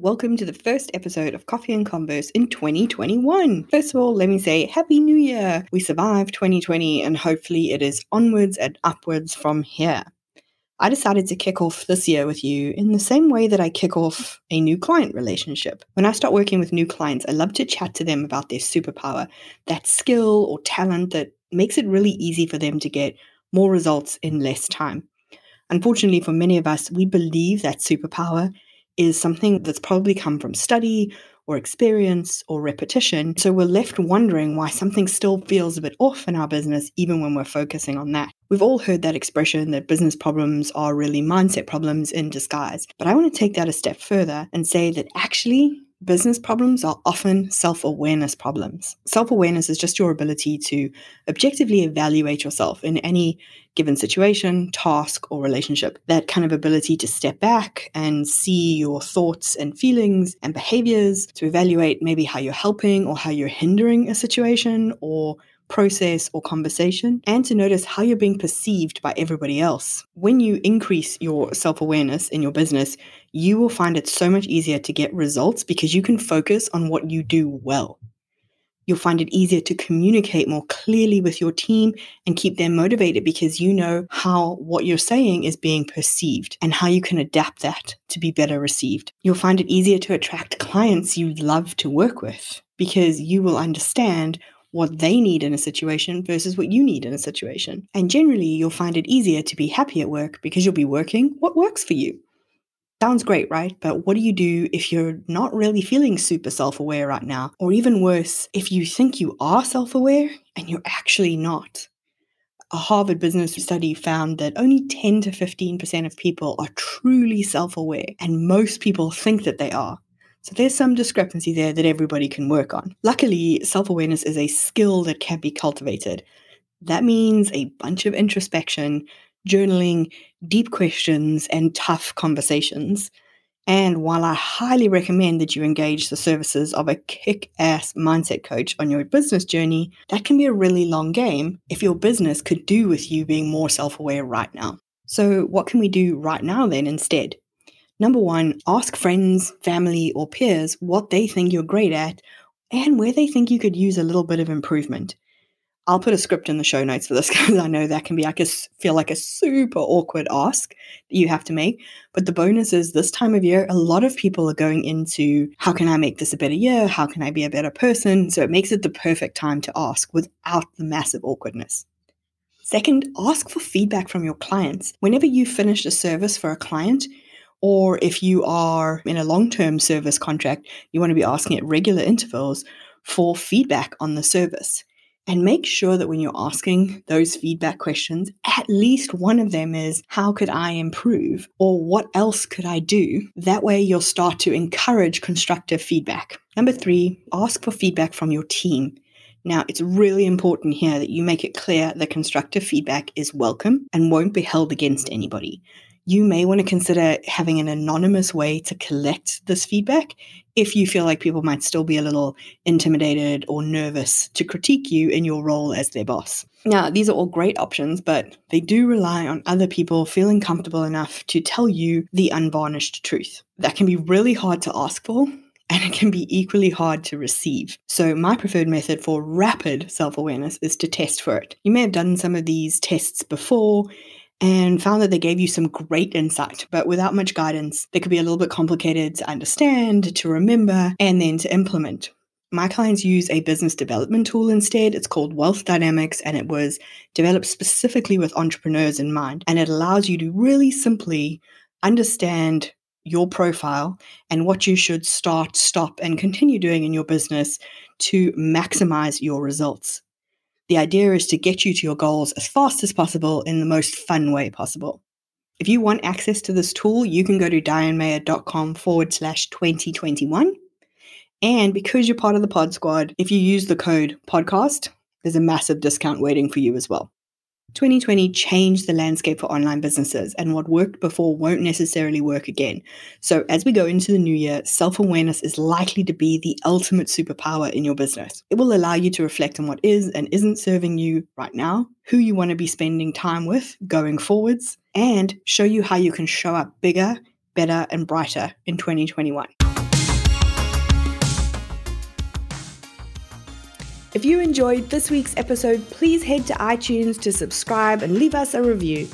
Welcome to the first episode of Coffee and Converse in 2021. First of all, let me say Happy New Year! We survived 2020 and hopefully it is onwards and upwards from here. I decided to kick off this year with you in the same way that I kick off a new client relationship. When I start working with new clients, I love to chat to them about their superpower, that skill or talent that makes it really easy for them to get more results in less time. Unfortunately, for many of us, we believe that superpower is something that's probably come from study or experience or repetition. So we're left wondering why something still feels a bit off in our business, even when we're focusing on that. We've all heard that expression that business problems are really mindset problems in disguise. But I want to take that a step further and say that actually, business problems are often self awareness problems. Self awareness is just your ability to objectively evaluate yourself in any given situation, task, or relationship. That kind of ability to step back and see your thoughts and feelings and behaviors, to evaluate maybe how you're helping or how you're hindering a situation or process, or conversation, and to notice how you're being perceived by everybody else. When you increase your self awareness in your business, you will find it so much easier to get results because you can focus on what you do well. You'll find it easier to communicate more clearly with your team and keep them motivated because you know how what you're saying is being perceived and how you can adapt that to be better received. You'll find it easier to attract clients you love to work with because you will understand what they need in a situation versus what you need in a situation. And generally, you'll find it easier to be happy at work because you'll be working what works for you. Sounds great, right? But what do you do if you're not really feeling super self aware right now? Or even worse, if you think you are self aware and you're actually not. A Harvard business study found that only 10 to 15% of people are truly self aware, and most people think that they are. So there's some discrepancy there that everybody can work on. Luckily, self awareness is a skill that can be cultivated. That means a bunch of introspection, journaling, deep questions, and tough conversations. And while I highly recommend that you engage the services of a kick ass mindset coach on your business journey, that can be a really long game if your business could do with you being more self aware right now. So, what can we do right now then instead? Number one, ask friends, family, or peers what they think you're great at and where they think you could use a little bit of improvement. I'll put a script in the show notes for this because I know that can be like a feel like a super awkward ask that you have to make. But the bonus is this time of year, a lot of people are going into how can I make this a better year? How can I be a better person? So it makes it the perfect time to ask without the massive awkwardness. Second, ask for feedback from your clients. Whenever you finish a service for a client, or if you are in a long term service contract, you want to be asking at regular intervals for feedback on the service. And make sure that when you're asking those feedback questions, at least one of them is, How could I improve? Or what else could I do? That way, you'll start to encourage constructive feedback. Number three, ask for feedback from your team. Now, it's really important here that you make it clear that constructive feedback is welcome and won't be held against anybody you may want to consider having an anonymous way to collect this feedback if you feel like people might still be a little intimidated or nervous to critique you in your role as their boss. Now, these are all great options, but they do rely on other people feeling comfortable enough to tell you the unvarnished truth. That can be really hard to ask for, and it can be equally hard to receive. So, my preferred method for rapid self awareness is to test for it. You may have done some of these tests before and found that they gave you some great insight, but without much guidance, they could be a little bit complicated to understand, to remember, and then to implement. My clients use a business development tool instead. It's called Wealth Dynamics, and it was developed specifically with entrepreneurs in mind. And it allows you to really simply understand your profile and what you should start, stop, and continue doing in your business to maximize your results. The idea is to get you to your goals as fast as possible in the most fun way possible. If you want access to this tool, you can go to dianemayer.com forward slash 2021. And because you're part of the Pod Squad, if you use the code podcast, there's a massive discount waiting for you as well. 2020 changed the landscape for online businesses, and what worked before won't necessarily work again. So, as we go into the new year, self awareness is likely to be the ultimate superpower in your business. It will allow you to reflect on what is and isn't serving you right now, who you want to be spending time with going forwards, and show you how you can show up bigger, better, and brighter in 2021. If you enjoyed this week's episode, please head to iTunes to subscribe and leave us a review.